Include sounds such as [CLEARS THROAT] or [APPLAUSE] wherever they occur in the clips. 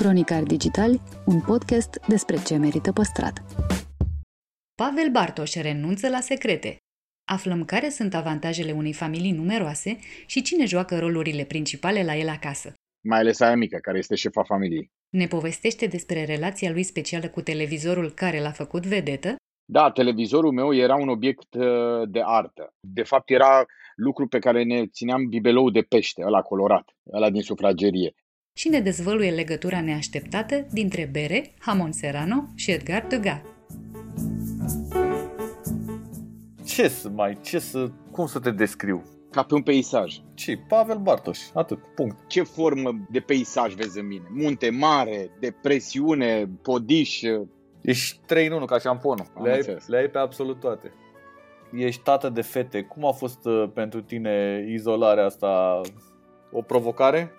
Cronicar Digitali, un podcast despre ce merită păstrat. Pavel Bartoș renunță la secrete. Aflăm care sunt avantajele unei familii numeroase și cine joacă rolurile principale la el acasă. Mai ales aia mică, care este șefa familiei. Ne povestește despre relația lui specială cu televizorul care l-a făcut vedetă da, televizorul meu era un obiect uh, de artă. De fapt, era lucru pe care ne țineam bibelou de pește, ăla colorat, ăla din sufragerie. Și ne dezvăluie legătura neașteptată dintre bere, Hamon Serrano și Edgar Degas. Ce să mai, ce să, cum să te descriu? Ca pe un peisaj. Ce? Pavel Bartoș, atât, punct. Ce formă de peisaj vezi în mine? Munte mare, depresiune, podiș, Ești 3 în 1 ca șamponul. Le ai, le ai pe absolut toate. Ești tată de fete. Cum a fost uh, pentru tine izolarea asta? O provocare?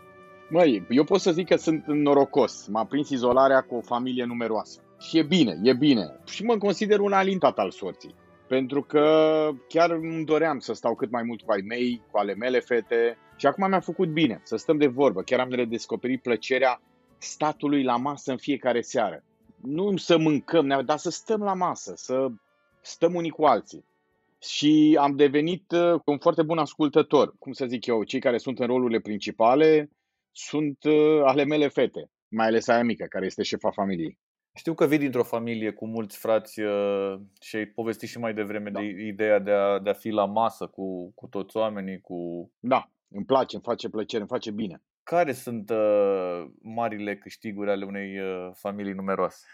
Măi, eu pot să zic că sunt norocos. M-a prins izolarea cu o familie numeroasă. Și e bine, e bine. Și mă consider un alintat al sorții. Pentru că chiar îmi doream să stau cât mai mult cu ai mei, cu ale mele fete. Și acum mi-a făcut bine să stăm de vorbă. Chiar am redescoperit plăcerea statului la masă în fiecare seară nu să mâncăm, dar să stăm la masă, să stăm unii cu alții. Și am devenit uh, un foarte bun ascultător. Cum să zic eu, cei care sunt în rolurile principale sunt uh, ale mele fete, mai ales aia mică, care este șefa familiei. Știu că vii dintr-o familie cu mulți frați uh, și ai povestit și mai devreme da. de ideea de a, de a fi la masă cu, cu toți oamenii. cu. Da, îmi place, îmi face plăcere, îmi face bine. Care sunt uh, marile câștiguri ale unei uh, familii numeroase?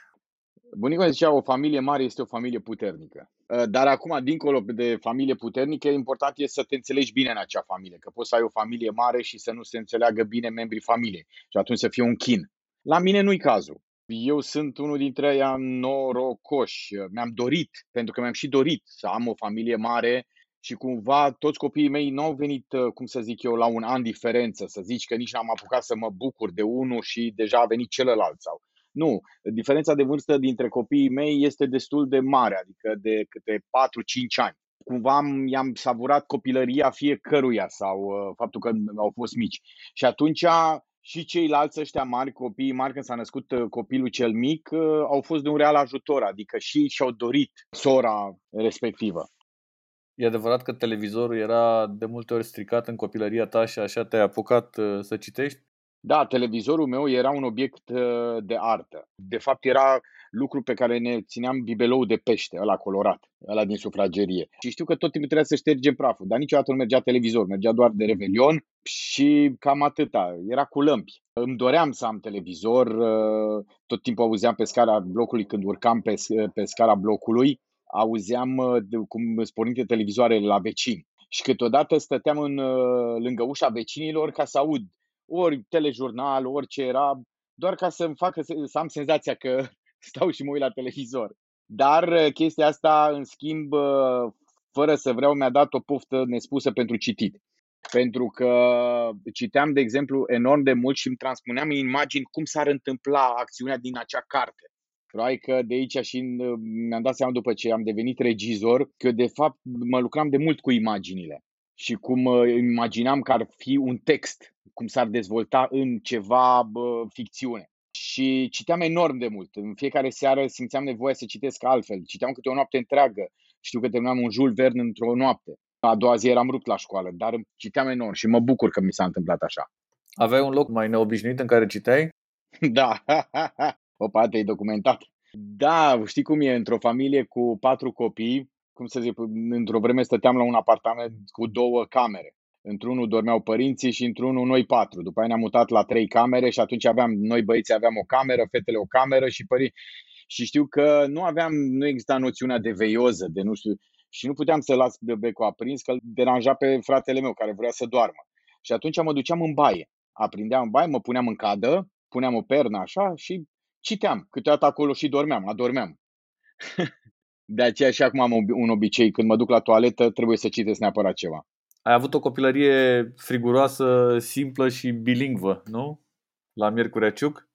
Bunicul zicea, o familie mare este o familie puternică. Uh, dar acum, dincolo de familie puternică, important este să te înțelegi bine în acea familie. Că poți să ai o familie mare și să nu se înțeleagă bine membrii familiei. Și atunci să fie un chin. La mine nu-i cazul. Eu sunt unul dintre ei norocoși. Mi-am dorit, pentru că mi-am și dorit să am o familie mare și cumva toți copiii mei nu au venit, uh, cum să zic eu, la un an diferență, să zici că nici n-am apucat să mă bucur de unul și deja a venit celălalt sau. Nu, diferența de vârstă dintre copiii mei este destul de mare, adică de câte 4-5 ani. Cumva am, i-am savurat copilăria fiecăruia sau uh, faptul că au fost mici. Și atunci și ceilalți ăștia mari, copiii mari, când s-a născut uh, copilul cel mic, uh, au fost de un real ajutor, adică și și-au dorit sora respectivă. E adevărat că televizorul era de multe ori stricat în copilăria ta și așa te-ai apucat uh, să citești? Da, televizorul meu era un obiect uh, de artă. De fapt, era lucru pe care ne țineam bibelou de pește, ăla colorat, ăla din sufragerie. Și știu că tot timpul trebuia să ștergem praful, dar niciodată nu mergea televizor, mergea doar de revelion și cam atâta. Era cu lămpi. Îmi doream să am televizor, uh, tot timpul auzeam pe scara blocului când urcam pe, pe scara blocului auzeam uh, cum spornite televizoarele la vecini. Și câteodată stăteam în, uh, lângă ușa vecinilor ca să aud ori telejurnal, orice era, doar ca să-mi facă să am senzația că [LAUGHS] stau și mă uit la televizor. Dar uh, chestia asta, în schimb, fără să vreau, mi-a dat o poftă nespusă pentru citit. Pentru că citeam, de exemplu, enorm de mult și îmi transpuneam în imagini cum s-ar întâmpla acțiunea din acea carte. Probabil că de aici și mi-am dat seama după ce am devenit regizor că de fapt mă lucram de mult cu imaginile și cum uh, imaginam că ar fi un text, cum s-ar dezvolta în ceva bă, ficțiune. Și citeam enorm de mult. În fiecare seară simțeam nevoia să citesc altfel. Citeam câte o noapte întreagă. Știu că terminam un Jules Verne într-o noapte. A doua zi eram rupt la școală, dar citeam enorm și mă bucur că mi s-a întâmplat așa. Aveai un loc mai neobișnuit în care citeai? [LAUGHS] Da, Opa, te-ai documentat. Da, știi cum e, într-o familie cu patru copii, cum să zic, într-o vreme stăteam la un apartament cu două camere. Într-unul dormeau părinții și într-unul noi patru. După aia ne-am mutat la trei camere și atunci aveam, noi băieții aveam o cameră, fetele o cameră și părinții. Și știu că nu aveam, nu exista noțiunea de veioză, de nu știu, și nu puteam să las de becul aprins, că îl deranja pe fratele meu care vrea să doarmă. Și atunci mă duceam în baie. Aprindeam în baie, mă puneam în cadă, puneam o pernă așa și citeam. Câteodată acolo și dormeam, adormeam. [LAUGHS] de aceea și acum am un obicei, când mă duc la toaletă, trebuie să citesc neapărat ceva. Ai avut o copilărie friguroasă, simplă și bilingvă, nu? La Miercurea Ciuc?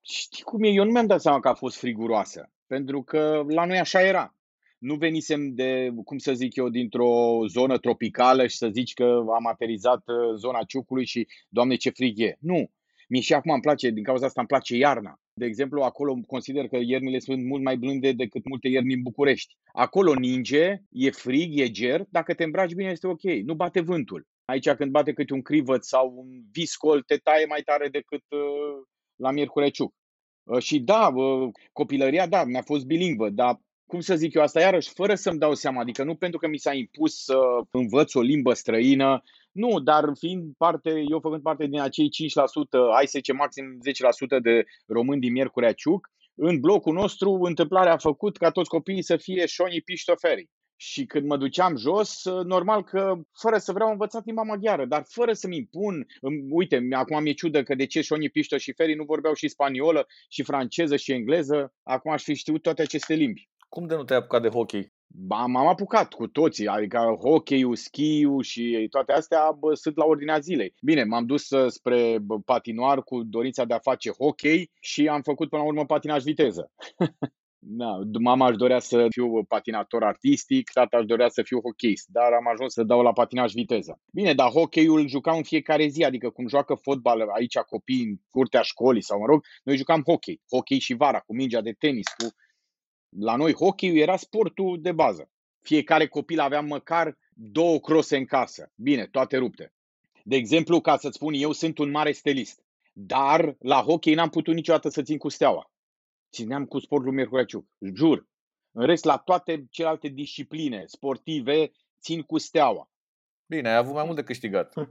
Știi cum e? Eu nu mi-am dat seama că a fost friguroasă. Pentru că la noi așa era. Nu venisem de, cum să zic eu, dintr-o zonă tropicală și să zici că am aterizat uh, zona Ciucului și, doamne, ce frig e. Nu. Mie și acum îmi place, din cauza asta îmi place iarna. De exemplu, acolo consider că iernile sunt mult mai blânde decât multe ierni în București. Acolo ninge, e frig, e ger, dacă te îmbraci bine este ok, nu bate vântul. Aici când bate câte un crivăț sau un viscol, te taie mai tare decât uh, la Miercureciuc. Uh, și da, uh, copilăria, da, mi-a fost bilingvă, dar cum să zic eu asta iarăși, fără să-mi dau seama, adică nu pentru că mi s-a impus să învăț o limbă străină, nu, dar fiind parte, eu făcând parte din acei 5%, hai să zicem maxim 10% de români din Miercurea Ciuc, în blocul nostru întâmplarea a făcut ca toți copiii să fie șonii piștoferi. Și când mă duceam jos, normal că, fără să vreau, am învățat limba maghiară, dar fără să-mi impun. Uite, acum mi-e ciudă că de ce Șoni Pișto și Feri nu vorbeau și spaniolă, și franceză, și engleză. Acum aș fi știut toate aceste limbi. Cum de nu te-ai apucat de hockey? Ba, m-am apucat cu toții, adică hockey-ul, skiul și toate astea bă, sunt la ordinea zilei. Bine, m-am dus uh, spre patinoar cu dorința de a face hockey și am făcut până la urmă patinaj viteză. [LAUGHS] Da, mama își dorea să fiu patinator artistic, tata își dorea să fiu hockeyist, dar am ajuns să dau la patinaj viteză. Bine, dar hockeyul îl jucam în fiecare zi, adică cum joacă fotbal aici copii în curtea școlii sau mă rog, noi jucam hockey, hockey și vara, cu mingea de tenis, cu la noi hockey era sportul de bază. Fiecare copil avea măcar două crose în casă. Bine, toate rupte. De exemplu, ca să-ți spun, eu sunt un mare stelist. Dar la hockey n-am putut niciodată să țin cu steaua. Țineam cu sportul Miercureciu. Jur. În rest, la toate celelalte discipline sportive, țin cu steaua. Bine, ai avut mai mult de câștigat. [LAUGHS]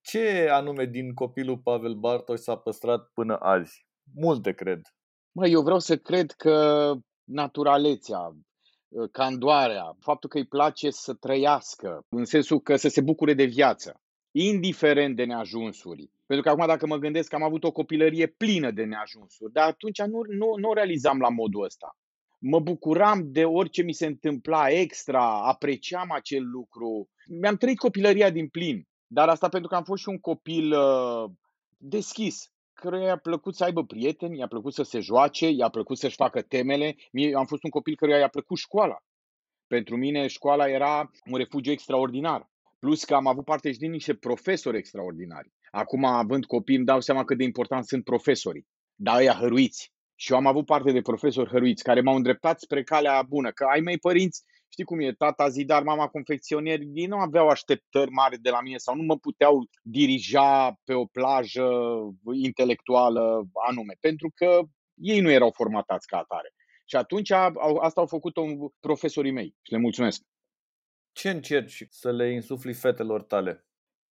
Ce anume din copilul Pavel Bartos s-a păstrat până azi? Multe, cred. Mă, eu vreau să cred că naturalețea, ă, candoarea, faptul că îi place să trăiască, în sensul că să se bucure de viață, indiferent de neajunsuri. Pentru că acum dacă mă gândesc că am avut o copilărie plină de neajunsuri, dar atunci nu, nu, nu realizam la modul ăsta. Mă bucuram de orice mi se întâmpla extra, apreciam acel lucru. Mi-am trăit copilăria din plin, dar asta pentru că am fost și un copil uh, deschis căruia i-a plăcut să aibă prieteni, i-a plăcut să se joace, i-a plăcut să-și facă temele. Mie am fost un copil căruia i-a plăcut școala. Pentru mine școala era un refugiu extraordinar. Plus că am avut parte și din niște profesori extraordinari. Acum, având copii, îmi dau seama cât de important sunt profesorii. Dar ăia hăruiți. Și eu am avut parte de profesori hăruiți care m-au îndreptat spre calea bună. Că ai mei părinți știi cum e, tata zidar, mama confecționier, ei nu aveau așteptări mari de la mine sau nu mă puteau dirija pe o plajă intelectuală anume, pentru că ei nu erau formatați ca atare. Și atunci asta au făcut-o profesorii mei și le mulțumesc. Ce încerci să le insufli fetelor tale?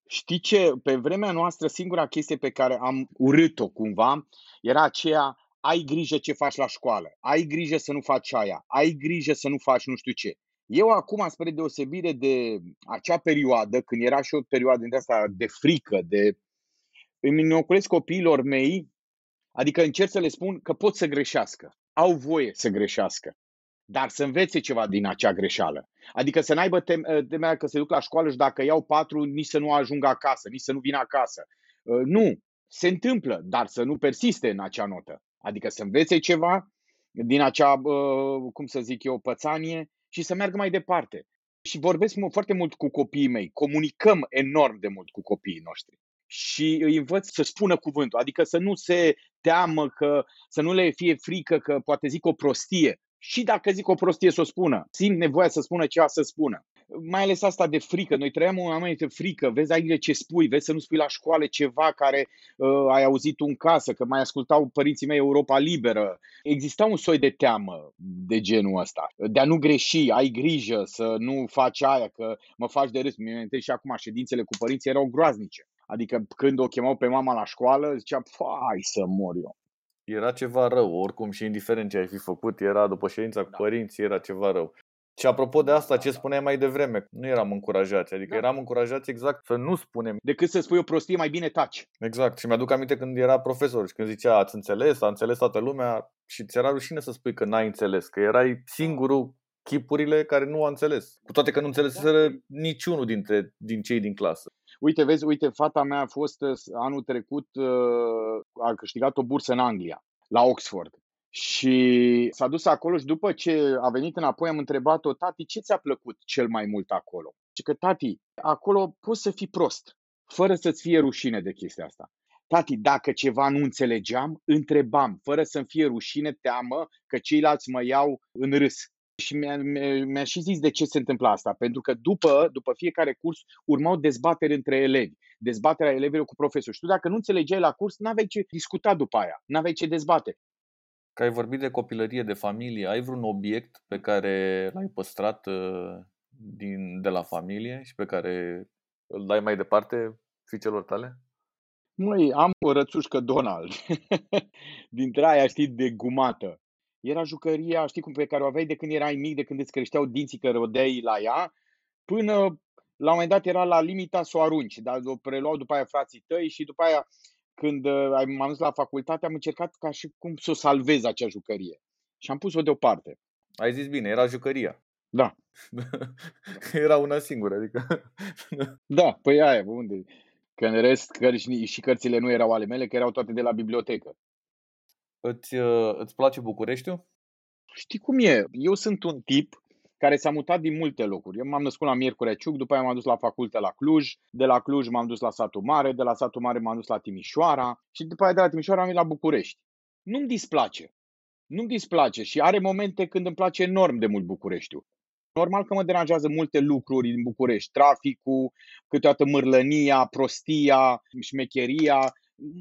Știi ce? Pe vremea noastră, singura chestie pe care am urât-o cumva era aceea ai grijă ce faci la școală, ai grijă să nu faci aia, ai grijă să nu faci nu știu ce. Eu acum, spre deosebire de acea perioadă, când era și o perioadă de asta de frică, de îmi inoculez copiilor mei, adică încerc să le spun că pot să greșească, au voie să greșească, dar să învețe ceva din acea greșeală. Adică să n-aibă temerea că se duc la școală și dacă iau patru, nici să nu ajungă acasă, nici să nu vină acasă. Uh, nu, se întâmplă, dar să nu persiste în acea notă. Adică să învețe ceva din acea, uh, cum să zic eu, pățanie și să meargă mai departe. Și vorbesc foarte mult cu copiii mei, comunicăm enorm de mult cu copiii noștri și îi învăț să spună cuvântul, adică să nu se teamă, că, să nu le fie frică că poate zic o prostie. Și dacă zic o prostie să o spună, simt nevoia să spună ceva să spună mai ales asta de frică. Noi trăiam un moment de frică. Vezi aici ce spui, vezi să nu spui la școală ceva care uh, ai auzit în casă, că mai ascultau părinții mei Europa Liberă. Exista un soi de teamă de genul ăsta, de a nu greși, ai grijă să nu faci aia, că mă faci de râs. Mi și acum, ședințele cu părinții erau groaznice. Adică când o chemau pe mama la școală, zicea, hai să mor eu. Era ceva rău, oricum și indiferent ce ai fi făcut, era după ședința cu da. părinții, era ceva rău. Și apropo de asta, ce spuneai mai devreme, nu eram încurajați, adică da. eram încurajați exact să nu spunem. Decât să spui o prostie, mai bine taci. Exact. Și mi-aduc aminte când era profesor și când zicea, ați înțeles, a înțeles toată lumea și ți era rușine să spui că n-ai înțeles, că erai singurul chipurile care nu a înțeles. Cu toate că nu înțeleseră da. niciunul dintre, din cei din clasă. Uite, vezi, uite, fata mea a fost uh, anul trecut, uh, a câștigat o bursă în Anglia, la Oxford. Și s-a dus acolo și după ce a venit înapoi am întrebat-o, tati, ce ți-a plăcut cel mai mult acolo? Și că, tati, acolo poți să fii prost, fără să-ți fie rușine de chestia asta. Tati, dacă ceva nu înțelegeam, întrebam, fără să-mi fie rușine, teamă că ceilalți mă iau în râs. Și mi-a, mi-a și zis de ce se întâmplă asta. Pentru că după, după fiecare curs urmau dezbateri între elevi. Dezbaterea elevilor cu profesor. Și tu dacă nu înțelegeai la curs, n-aveai ce discuta după aia. N-aveai ce dezbate. Că ai vorbit de copilărie, de familie, ai vreun obiect pe care l-ai păstrat uh, din, de la familie și pe care îl dai mai departe fiicelor tale? Măi, am o rățușcă Donald. [LAUGHS] Dintre aia, știi, de gumată. Era jucăria, știi cum, pe care o aveai de când erai mic, de când îți creșteau dinții că rodeai la ea, până la un moment dat era la limita să o arunci, dar o preluau după aia frații tăi și după aia când uh, m-am dus la facultate am încercat ca și cum să o salvez acea jucărie și am pus-o deoparte. Ai zis bine, era jucăria. Da. [LAUGHS] era una singură, adică... da, păi aia, unde? Că în rest cărți, și cărțile nu erau ale mele, că erau toate de la bibliotecă. Îți, uh, îți place Bucureștiul? Știi cum e? Eu sunt un tip care s-a mutat din multe locuri. Eu m-am născut la Miercurea Ciuc, după aia m-am dus la facultate la Cluj, de la Cluj m-am dus la Satul Mare, de la Satul Mare m-am dus la Timișoara și după aia de la Timișoara am venit la București. Nu-mi displace. Nu-mi displace și are momente când îmi place enorm de mult Bucureștiul. Normal că mă deranjează multe lucruri din București, traficul, câteodată mârlănia, prostia, șmecheria,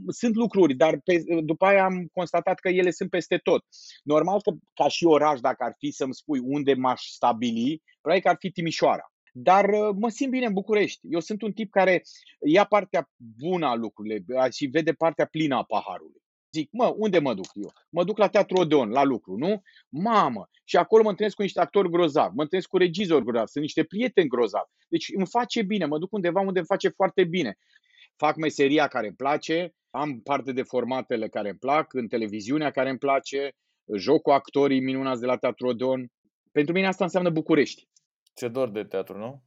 sunt lucruri, dar pe, după aia am constatat că ele sunt peste tot. Normal că ca și oraș, dacă ar fi să-mi spui unde m-aș stabili, probabil că ar fi Timișoara. Dar uh, mă simt bine în București. Eu sunt un tip care ia partea bună a lucrurilor și vede partea plină a paharului. Zic, mă, unde mă duc eu? Mă duc la Teatru Odeon, la lucru, nu? Mamă! Și acolo mă întâlnesc cu niște actori grozavi, mă întâlnesc cu regizori grozavi, sunt niște prieteni grozavi. Deci îmi face bine, mă duc undeva unde îmi face foarte bine fac meseria care îmi place, am parte de formatele care îmi plac, în televiziunea care îmi place, joc cu actorii minunați de la Teatru Odeon. Pentru mine asta înseamnă București. Ce dor de teatru, nu?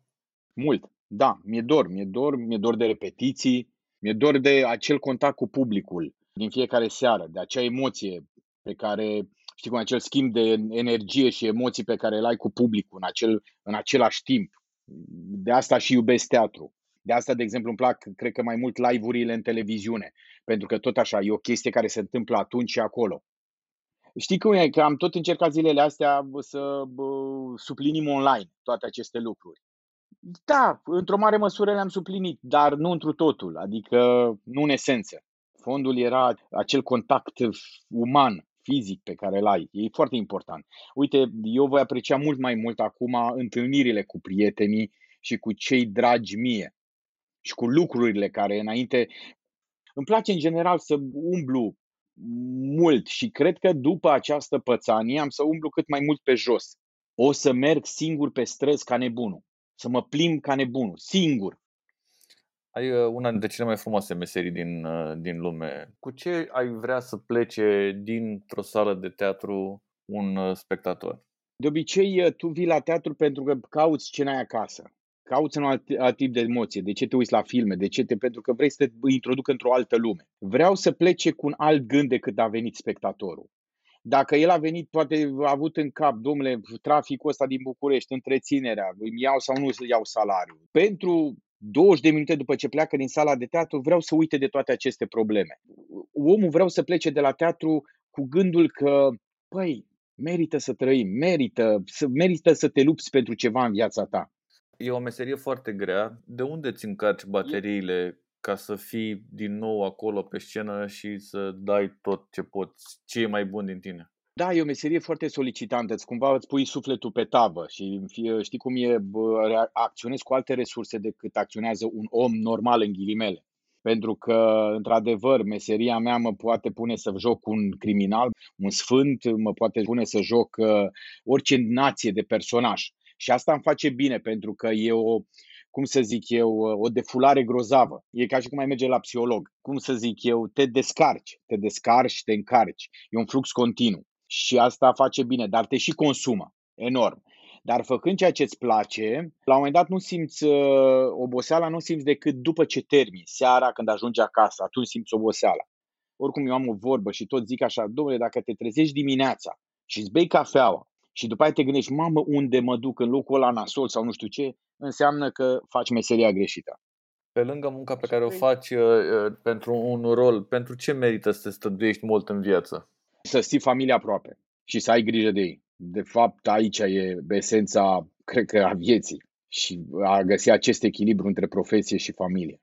Mult, da, mi-e dor, mi-e dor, mi-e dor de repetiții, mi-e dor de acel contact cu publicul din fiecare seară, de acea emoție pe care, știi cum, acel schimb de energie și emoții pe care îl ai cu publicul în, acel, în același timp. De asta și iubesc teatru. De asta, de exemplu, îmi plac, cred că mai mult live-urile în televiziune, pentru că tot așa, e o chestie care se întâmplă atunci și acolo. Știi cum e? Că am tot încercat zilele astea să suplinim online toate aceste lucruri. Da, într-o mare măsură le-am suplinit, dar nu întru totul, adică nu în esență. Fondul era acel contact uman, fizic pe care îl ai. E foarte important. Uite, eu voi aprecia mult mai mult acum întâlnirile cu prietenii și cu cei dragi mie și cu lucrurile care înainte... Îmi place în general să umblu mult și cred că după această pățanie am să umblu cât mai mult pe jos. O să merg singur pe străzi ca nebunul. Să mă plimb ca nebunul, singur. Ai uh, una dintre cele mai frumoase meserii din, uh, din lume. Cu ce ai vrea să plece dintr-o sală de teatru un uh, spectator? De obicei, tu vii la teatru pentru că cauți ce n-ai acasă cauți un alt, alt tip de emoție, de ce te uiți la filme, de ce te, pentru că vrei să te introduc într-o altă lume. Vreau să plece cu un alt gând decât a venit spectatorul. Dacă el a venit, poate a avut în cap, domnule, traficul ăsta din București, întreținerea, îmi iau sau nu iau salariu. Pentru 20 de minute după ce pleacă din sala de teatru, vreau să uite de toate aceste probleme. Omul vreau să plece de la teatru cu gândul că, păi, merită să trăim, merită să, merită să te lupți pentru ceva în viața ta e o meserie foarte grea. De unde îți încarci bateriile ca să fii din nou acolo pe scenă și să dai tot ce poți, ce e mai bun din tine? Da, e o meserie foarte solicitantă. Îți cumva îți pui sufletul pe tavă și știi cum e, acționezi cu alte resurse decât acționează un om normal în ghilimele. pentru că, într-adevăr, meseria mea mă poate pune să joc un criminal, un sfânt, mă poate pune să joc uh, orice nație de personaj. Și asta îmi face bine, pentru că e o, cum să zic eu, o defulare grozavă. E ca și cum ai merge la psiholog. Cum să zic eu, te descarci, te descarci, te încarci. E un flux continuu. Și asta face bine, dar te și consumă enorm. Dar făcând ceea ce îți place, la un moment dat nu simți uh, oboseala, nu simți decât după ce termini, seara când ajungi acasă, atunci simți oboseala. Oricum eu am o vorbă și tot zic așa, domnule, dacă te trezești dimineața și îți bei cafeaua și după aceea te gândești, mamă, unde mă duc în locul ăla nasol sau nu știu ce, înseamnă că faci meseria greșită. Pe lângă munca pe care o faci uh, uh, pentru un rol, pentru ce merită să te stăduiești mult în viață? Să ții familia aproape și să ai grijă de ei. De fapt, aici e esența, cred că, a vieții și a găsi acest echilibru între profesie și familie.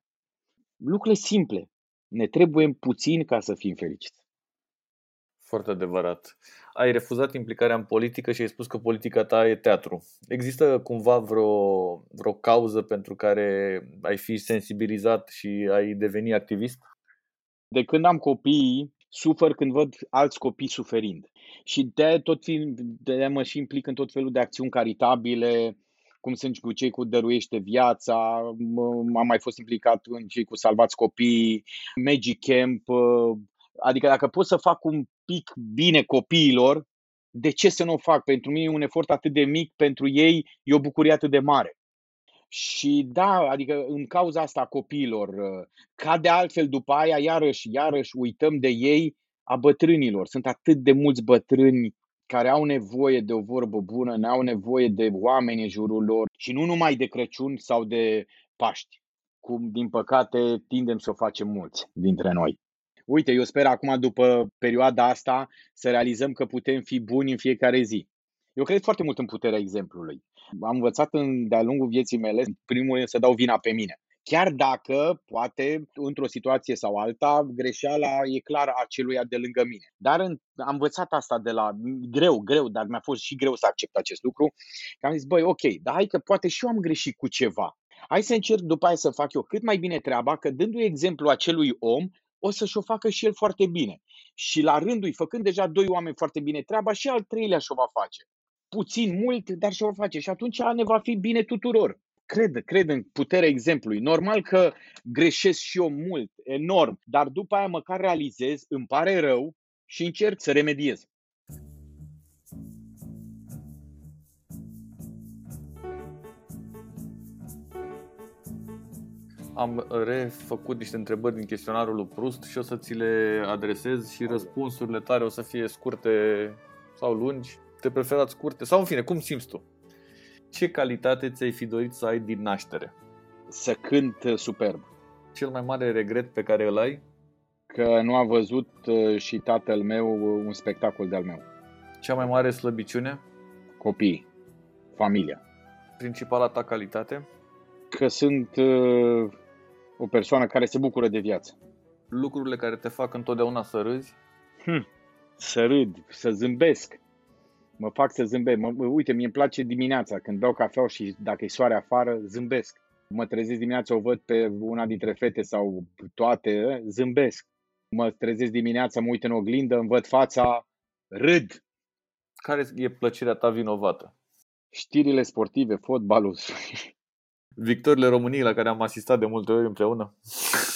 Lucrurile simple. Ne trebuie puțin ca să fim fericiți. Foarte adevărat. Ai refuzat implicarea în politică și ai spus că politica ta e teatru. Există cumva vreo, vreo cauză pentru care ai fi sensibilizat și ai deveni activist? De când am copii, sufăr când văd alți copii suferind. Și de tot de mă și implic în tot felul de acțiuni caritabile, cum sunt cu cei cu Dăruiește Viața, am mai fost implicat în cei cu Salvați Copii, Magic Camp, adică dacă pot să fac un pic bine copiilor, de ce să nu o fac? Pentru mine e un efort atât de mic, pentru ei e o bucurie atât de mare. Și da, adică în cauza asta a copiilor, ca de altfel după aia, iarăși, iarăși uităm de ei, a bătrânilor. Sunt atât de mulți bătrâni care au nevoie de o vorbă bună, ne au nevoie de oameni în jurul lor și nu numai de Crăciun sau de Paști, cum din păcate tindem să o facem mulți dintre noi. Uite, eu sper acum după perioada asta să realizăm că putem fi buni în fiecare zi. Eu cred foarte mult în puterea exemplului. Am învățat în, de-a lungul vieții mele, primul rând, să dau vina pe mine. Chiar dacă, poate, într-o situație sau alta, greșeala e clar a celuia de lângă mine. Dar în, am învățat asta de la greu, greu, dar mi-a fost și greu să accept acest lucru. Că am zis, băi, ok, dar hai că poate și eu am greșit cu ceva. Hai să încerc după aia să fac eu cât mai bine treaba, că dându-i exemplu acelui om, o să-și o facă și el foarte bine. Și la rândul făcând deja doi oameni foarte bine treaba, și al treilea și-o va face. Puțin, mult, dar și-o va face. Și atunci ne va fi bine tuturor cred, cred în puterea exemplului. Normal că greșesc și eu mult, enorm, dar după aia măcar realizez, îmi pare rău și încerc să remediez. Am refăcut niște întrebări din chestionarul lui Prust și o să ți le adresez și răspunsurile tale o să fie scurte sau lungi. Te preferați scurte sau în fine, cum simți tu? Ce calitate ți-ai fi dorit să ai din naștere? Să cânt uh, superb. Cel mai mare regret pe care îl ai? Că nu a văzut uh, și tatăl meu uh, un spectacol de-al meu. Cea mai mare slăbiciune? Copiii, familia. Principala ta calitate? Că sunt o persoană care se bucură de viață. Lucrurile care te fac întotdeauna să râzi? Hm, să râd, să zâmbesc mă fac să zâmbesc. Mă, uite, mi-e place dimineața când beau cafea și dacă e soare afară, zâmbesc. Mă trezesc dimineața, o văd pe una dintre fete sau toate, zâmbesc. Mă trezesc dimineața, mă uit în oglindă, îmi văd fața, râd. Care e plăcerea ta vinovată? Știrile sportive, fotbalul. [LAUGHS] Victorile României la care am asistat de multe ori împreună.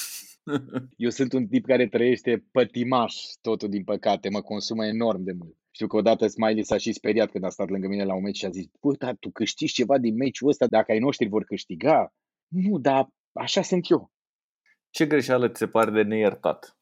[LAUGHS] Eu sunt un tip care trăiește pătimaș totul din păcate, mă consumă enorm de mult. Știu că odată Smiley s-a și speriat când a stat lângă mine la un meci și a zis Bă, dar tu câștigi ceva din meciul ăsta dacă ai noștri vor câștiga? Nu, dar așa sunt eu. Ce greșeală ți se pare de neiertat?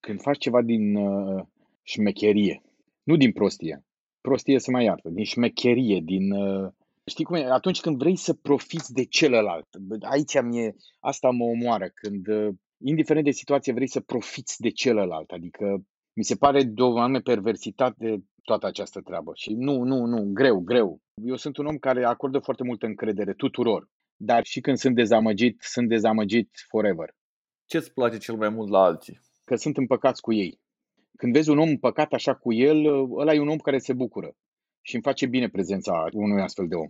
Când faci ceva din uh, șmecherie, nu din prostie. Prostie să mai iartă, din șmecherie, din... Uh, știi cum e? Atunci când vrei să profiți de celălalt. Aici mi-e, asta mă omoară, când, uh, indiferent de situație, vrei să profiți de celălalt. Adică mi se pare de o anume perversitate toată această treabă. Și nu, nu, nu, greu, greu. Eu sunt un om care acordă foarte multă încredere tuturor. Dar și când sunt dezamăgit, sunt dezamăgit forever. Ce îți place cel mai mult la alții? Că sunt împăcați cu ei. Când vezi un om împăcat așa cu el, ăla e un om care se bucură. Și îmi face bine prezența unui astfel de om.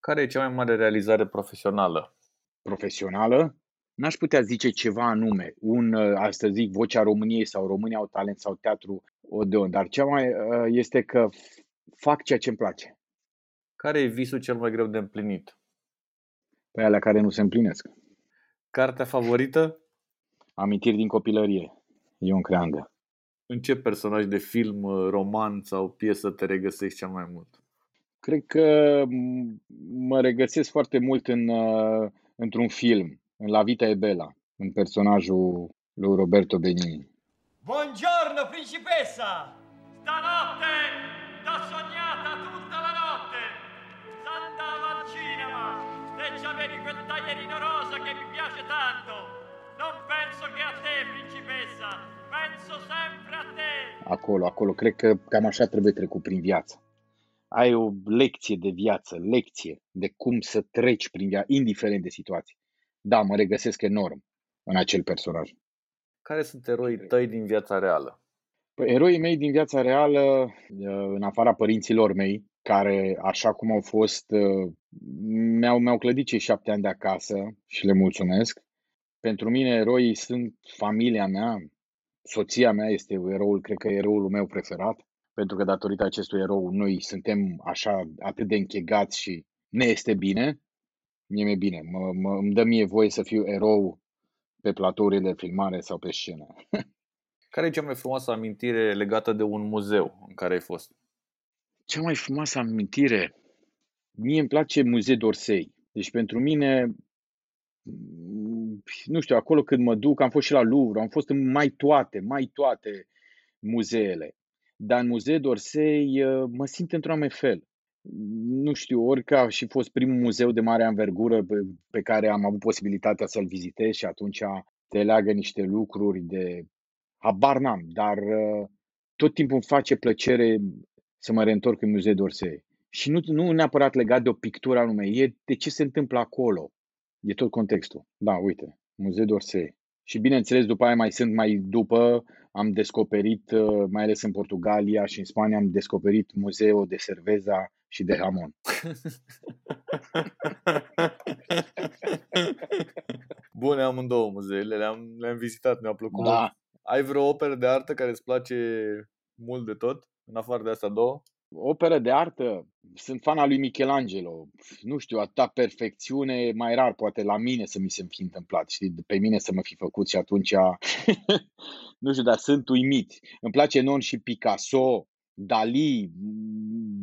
Care e cea mai mare realizare profesională? Profesională? N-aș putea zice ceva anume, un, să zic, vocea României sau România au talent sau teatru Odeon, dar cea mai este că fac ceea ce îmi place. Care e visul cel mai greu de împlinit? Pe alea care nu se împlinesc. Cartea favorită? Amintiri din copilărie. Ion Creangă. În ce personaj de film, roman sau piesă te regăsești cel mai mult? Cred că mă regăsesc foarte mult în, într-un film, în La Vita e Bella, în personajul lui Roberto Benigni. Buongiorno, principessa! Stanotte t'ho sognata tutta la notte! S'andava al cinema e c'avevi quel taglierino rosa che mi piace tanto! Non penso che a te, principessa! Penso sempre a te! Acolo, acolo, cred că cam așa trebuie trecut prin viață. Ai o lecție de viață, lecție de cum să treci prin viață, indiferent de situație. Da, mă regăsesc enorm în acel personaj. Care sunt eroii tăi din viața reală? Păi, eroii mei din viața reală, în afara părinților mei, care, așa cum au fost, mi-au, mi-au clădit cei șapte ani de acasă și le mulțumesc. Pentru mine, eroii sunt familia mea, soția mea este eroul, cred că e eroul meu preferat, pentru că datorită acestui erou noi suntem așa atât de închegați și ne este bine, mie mi-e bine, mă, mă, îmi dă mie voie să fiu erou pe platourile de filmare sau pe scenă. [LAUGHS] Care e cea mai frumoasă amintire legată de un muzeu în care ai fost? Cea mai frumoasă amintire? Mie îmi place Muzeu d'Orsay. Deci pentru mine, nu știu, acolo când mă duc, am fost și la Louvre, am fost în mai toate, mai toate muzeele. Dar în Muzeu d'Orsay mă simt într-un anume fel nu știu, ori că a și fost primul muzeu de mare anvergură pe, pe care am avut posibilitatea să-l vizitez și atunci te leagă niște lucruri de habar n-am, dar uh, tot timpul îmi face plăcere să mă reîntorc în Muzeu d'Orsay. Și nu, nu neapărat legat de o pictură anume, e de ce se întâmplă acolo. E tot contextul. Da, uite, Muzeu d'Orsay. Și bineînțeles, după aia mai sunt mai după, am descoperit, uh, mai ales în Portugalia și în Spania, am descoperit Muzeul de Cerveza și de Hamon. [LAUGHS] Bune amândouă muzeele, le-am, le-am vizitat, mi-a plăcut Da. mult. Ai vreo operă de artă care îți place mult de tot, în afară de astea două? Operă de artă, sunt fan al lui Michelangelo. Nu știu, atâta perfecțiune, mai rar poate la mine să mi se fi întâmplat, știi, pe mine să mă fi făcut și atunci, [LAUGHS] nu știu, dar sunt uimit. Îmi place enorm și Picasso, Dali,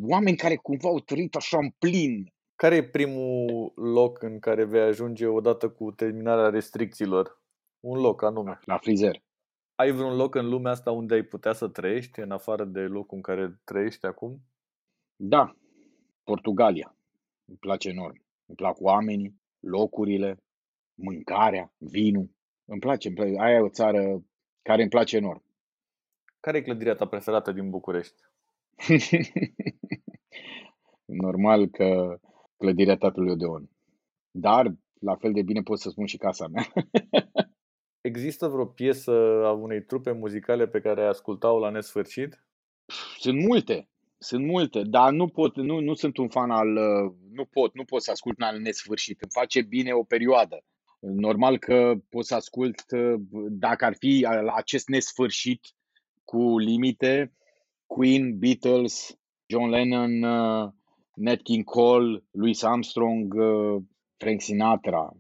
oameni care cumva au trăit așa în plin. Care e primul loc în care vei ajunge odată cu terminarea restricțiilor? Un loc anume. La frizer. Ai vreun loc în lumea asta unde ai putea să trăiești, în afară de locul în care trăiești acum? Da, Portugalia. Îmi place enorm. Îmi plac oamenii, locurile, mâncarea, vinul. Îmi place, îmi place. Aia e o țară care îmi place enorm. Care e clădirea ta preferată din București? [LAUGHS] Normal că clădirea tatălui Odeon. Dar, la fel de bine pot să spun și casa mea. [LAUGHS] Există vreo piesă a unei trupe muzicale pe care ai ascultat-o la nesfârșit? Sunt multe, sunt multe, dar nu pot, nu, nu sunt un fan al, nu pot, nu pot să ascult al nesfârșit. Îmi face bine o perioadă. Normal că pot să ascult, dacă ar fi acest nesfârșit cu limite, Queen, Beatles, John Lennon, uh, Nat King Cole, Louis Armstrong, uh, Frank Sinatra,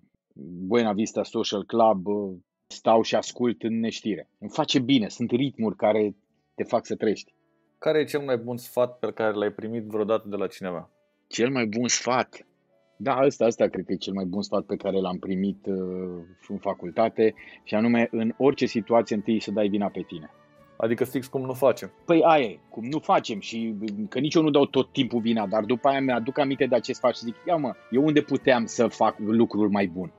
Buena Vista Social Club, uh, stau și ascult în neștire. Îmi face bine, sunt ritmuri care te fac să trăiești. Care e cel mai bun sfat pe care l-ai primit vreodată de la cineva? Cel mai bun sfat? Da, ăsta, ăsta cred că e cel mai bun sfat pe care l-am primit uh, în facultate și anume în orice situație întâi să dai vina pe tine. Adică fix cum nu facem. Păi aia e, cum nu facem și că nici eu nu dau tot timpul vina, dar după aia mi-aduc aminte de acest fapt și zic, ia mă, eu unde puteam să fac lucruri mai bune.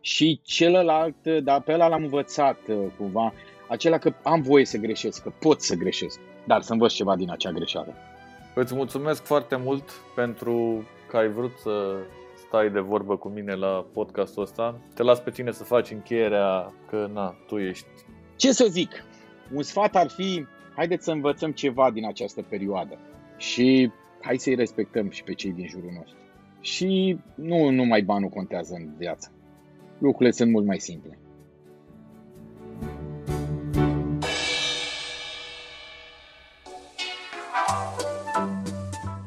Și celălalt, dar pe ăla l-am învățat uh, cumva, acela că am voie să greșesc, că pot să greșesc, dar să învăț ceva din acea greșeală. Îți mulțumesc foarte mult pentru că ai vrut să stai de vorbă cu mine la podcastul ăsta. Te las pe tine să faci încheierea că, na, tu ești. Ce să zic? Un sfat ar fi, haideți să învățăm ceva din această perioadă și hai să-i respectăm și pe cei din jurul nostru. Și nu numai banul contează în viață. Lucrurile sunt mult mai simple.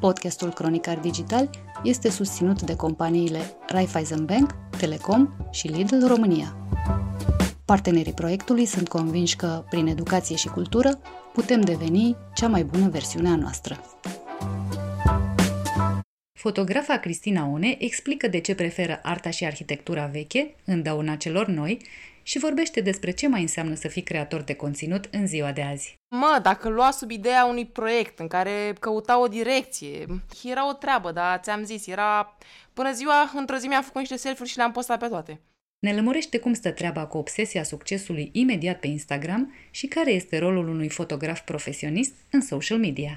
Podcastul Cronicar Digital este susținut de companiile Raiffeisen Bank, Telecom și Lidl România. Partenerii proiectului sunt convinși că, prin educație și cultură, putem deveni cea mai bună versiune a noastră. Fotografa Cristina One explică de ce preferă arta și arhitectura veche, în dauna celor noi, și vorbește despre ce mai înseamnă să fii creator de conținut în ziua de azi. Mă, dacă lua sub ideea unui proiect în care căuta o direcție, era o treabă, dar ți-am zis, era... Până ziua, într-o zi mi-a făcut niște selfie și le-am postat pe toate. Ne lămurește cum stă treaba cu obsesia succesului imediat pe Instagram și care este rolul unui fotograf profesionist în social media.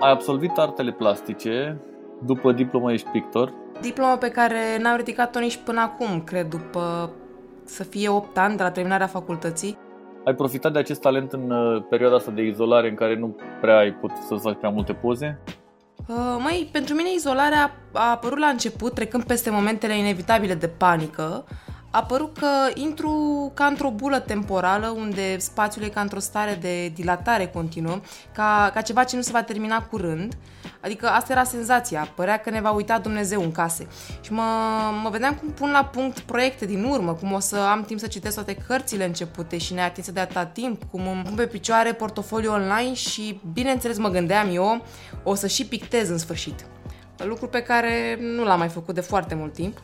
Ai absolvit artele plastice, după diplomă ești pictor. Diploma pe care n-am ridicat-o nici până acum, cred, după să fie 8 ani de la terminarea facultății. Ai profitat de acest talent în uh, perioada asta de izolare în care nu prea ai putut să faci prea multe poze? Uh, măi, pentru mine izolarea a apărut la început, trecând peste momentele inevitabile de panică, a părut că intru ca într-o bulă temporală unde spațiul e ca într-o stare de dilatare continuă, ca, ca ceva ce nu se va termina curând. Adică asta era senzația, părea că ne va uita Dumnezeu în case. Și mă, mă vedeam cum pun la punct proiecte din urmă, cum o să am timp să citesc toate cărțile începute și neatinse de atâta timp, cum îmi pun pe picioare portofoliu online și, bineînțeles, mă gândeam eu, o să și pictez în sfârșit lucru pe care nu l-am mai făcut de foarte mult timp,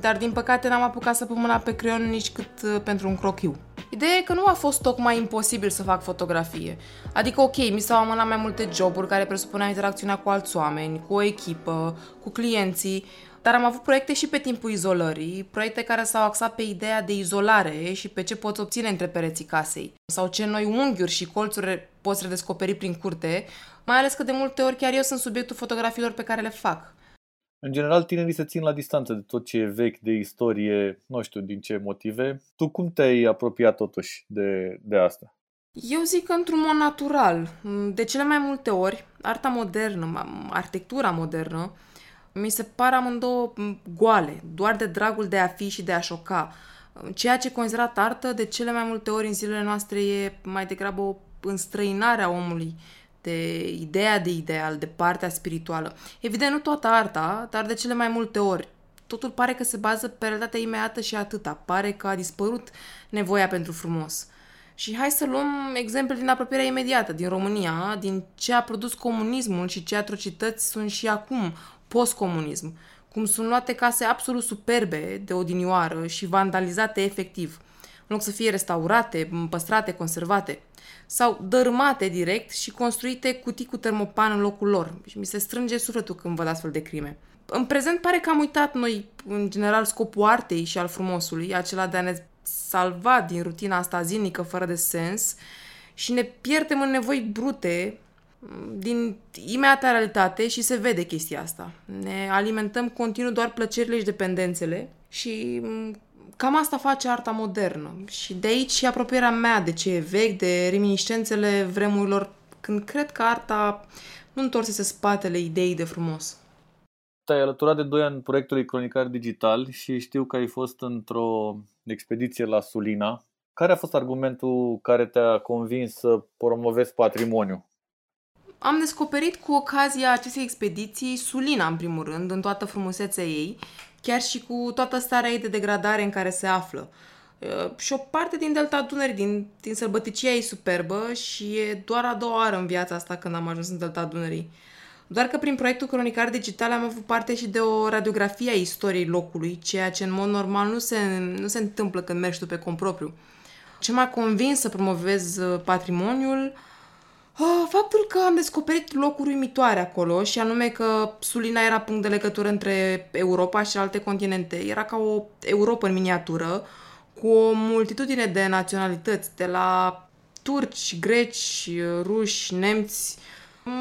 dar din păcate n-am apucat să pun mâna pe creion nici cât uh, pentru un crochiu. Ideea e că nu a fost tocmai imposibil să fac fotografie. Adică, ok, mi s-au amânat mai multe joburi care presupuneau interacțiunea cu alți oameni, cu o echipă, cu clienții, dar am avut proiecte și pe timpul izolării, proiecte care s-au axat pe ideea de izolare și pe ce poți obține între pereții casei, sau ce noi unghiuri și colțuri poți redescoperi prin curte, mai ales că de multe ori chiar eu sunt subiectul fotografiilor pe care le fac. În general, tinerii se țin la distanță de tot ce e vechi, de istorie, nu știu din ce motive. Tu cum te-ai apropiat totuși de, de asta? Eu zic că într-un mod natural. De cele mai multe ori, arta modernă, arhitectura modernă, mi se par amândouă goale, doar de dragul de a fi și de a șoca. Ceea ce considerat artă, de cele mai multe ori în zilele noastre e mai degrabă o înstrăinare a omului de ideea de ideal, de partea spirituală. Evident, nu toată arta, dar de cele mai multe ori. Totul pare că se bază pe realitatea imediată și atâta. Pare că a dispărut nevoia pentru frumos. Și hai să luăm exemple din apropierea imediată, din România, din ce a produs comunismul și ce atrocități sunt și acum, post-comunism. Cum sunt luate case absolut superbe de odinioară și vandalizate efectiv, în loc să fie restaurate, păstrate, conservate sau dărâmate direct și construite cutii cu termopan în locul lor. Și mi se strânge sufletul când văd astfel de crime. În prezent pare că am uitat noi, în general, scopul artei și al frumosului, acela de a ne salva din rutina asta zilnică fără de sens și ne pierdem în nevoi brute din imediata realitate și se vede chestia asta. Ne alimentăm continuu doar plăcerile și dependențele și cam asta face arta modernă. Și de aici și apropierea mea de ce e vechi, de reminiscențele vremurilor, când cred că arta nu întorsese spatele ideii de frumos. Te-ai alăturat de 2 ani proiectului Cronicar Digital și știu că ai fost într-o expediție la Sulina. Care a fost argumentul care te-a convins să promovezi patrimoniu? Am descoperit cu ocazia acestei expediții Sulina, în primul rând, în toată frumusețea ei, chiar și cu toată starea ei de degradare în care se află. Uh, și o parte din Delta Dunării, din, din sălbăticia ei superbă și e doar a doua oară în viața asta când am ajuns în Delta Dunării. Doar că prin proiectul Cronicar Digital am avut parte și de o radiografie a istoriei locului, ceea ce în mod normal nu se, nu se întâmplă când mergi tu pe compropriu. Ce m-a convins să promovez uh, patrimoniul Oh, faptul că am descoperit locuri uimitoare acolo și anume că Sulina era punct de legătură între Europa și alte continente. Era ca o Europa în miniatură, cu o multitudine de naționalități, de la turci, greci, ruși, nemți,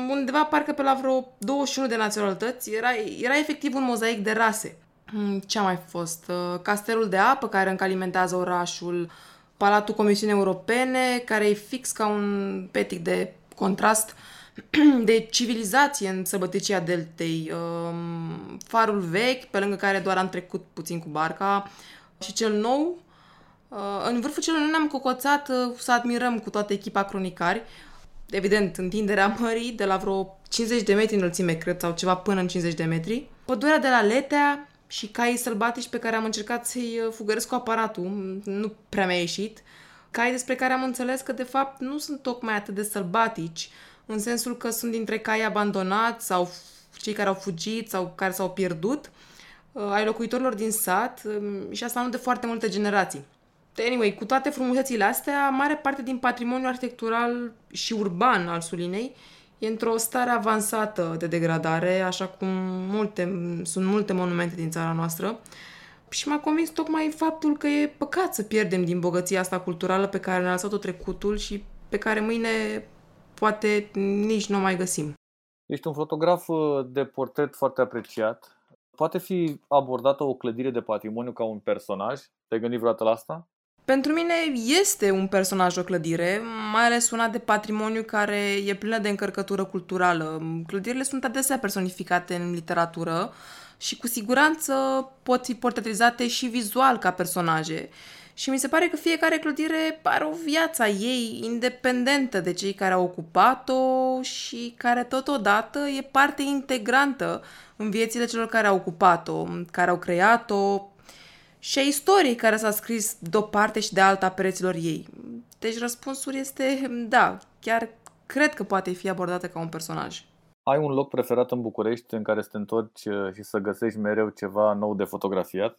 undeva parcă pe la vreo 21 de naționalități, era, era efectiv un mozaic de rase. Hmm, ce a mai fost? Uh, castelul de apă care încă alimentează orașul, Palatul Comisiunii Europene, care e fix ca un petic de contrast [CLEARS THROAT] de civilizație în săbăticia deltei. Um, farul vechi, pe lângă care doar am trecut puțin cu barca, și cel nou. Uh, în vârful celui nou ne-am cocoțat uh, să admirăm cu toată echipa cronicari. Evident, întinderea mării de la vreo 50 de metri înălțime, cred, sau ceva până în 50 de metri. Pădurea de la Letea și caii sălbatici pe care am încercat să-i uh, fugăresc cu aparatul. Nu prea mi-a ieșit. Cai despre care am înțeles că, de fapt, nu sunt tocmai atât de sălbatici, în sensul că sunt dintre cai abandonați sau cei care au fugit sau care s-au pierdut, uh, ai locuitorilor din sat um, și asta nu de foarte multe generații. Anyway, cu toate frumusețile astea, mare parte din patrimoniul arhitectural și urban al Sulinei e într-o stare avansată de degradare, așa cum multe, sunt multe monumente din țara noastră. Și m-a convins tocmai faptul că e păcat să pierdem din bogăția asta culturală pe care ne-a lăsat-o trecutul și pe care mâine poate nici nu o mai găsim. Ești un fotograf uh, de portret foarte apreciat. Poate fi abordată o clădire de patrimoniu ca un personaj? Te-ai gândit vreodată la asta? Pentru mine este un personaj o clădire, mai ales una de patrimoniu care e plină de încărcătură culturală. Clădirile sunt adesea personificate în literatură și cu siguranță pot fi portretizate și vizual ca personaje. Și mi se pare că fiecare clădire are o viață a ei independentă de cei care au ocupat-o și care totodată e parte integrantă în viețile celor care au ocupat-o, care au creat-o și a istoriei care s-a scris de o parte și de alta a pereților ei. Deci răspunsul este da, chiar cred că poate fi abordată ca un personaj. Ai un loc preferat în București în care să te întorci uh, și să găsești mereu ceva nou de fotografiat?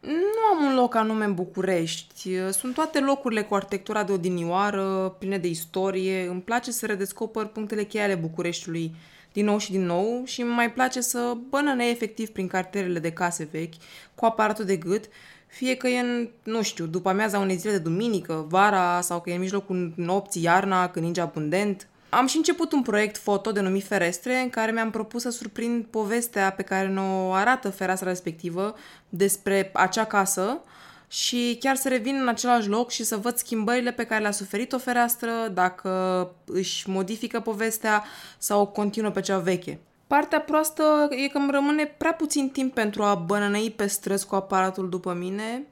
Nu am un loc anume în București. Sunt toate locurile cu arhitectura de odinioară, pline de istorie. Îmi place să redescoper punctele cheie ale Bucureștiului din nou și din nou și îmi mai place să bănăne efectiv prin cartierele de case vechi, cu aparatul de gât, fie că e în, nu știu, după amiaza unei zile de duminică, vara sau că e în mijlocul nopții, iarna, când ninge abundent. Am și început un proiect foto denumit Ferestre, în care mi-am propus să surprind povestea pe care ne-o arată fereastra respectivă despre acea casă și chiar să revin în același loc și să văd schimbările pe care le-a suferit o fereastră, dacă își modifică povestea sau continuă pe cea veche. Partea proastă e că îmi rămâne prea puțin timp pentru a bănănăi pe străzi cu aparatul după mine,